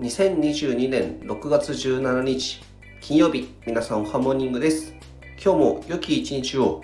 2022年6月17日金曜日皆さんおはモーニングです。今日も良き一日を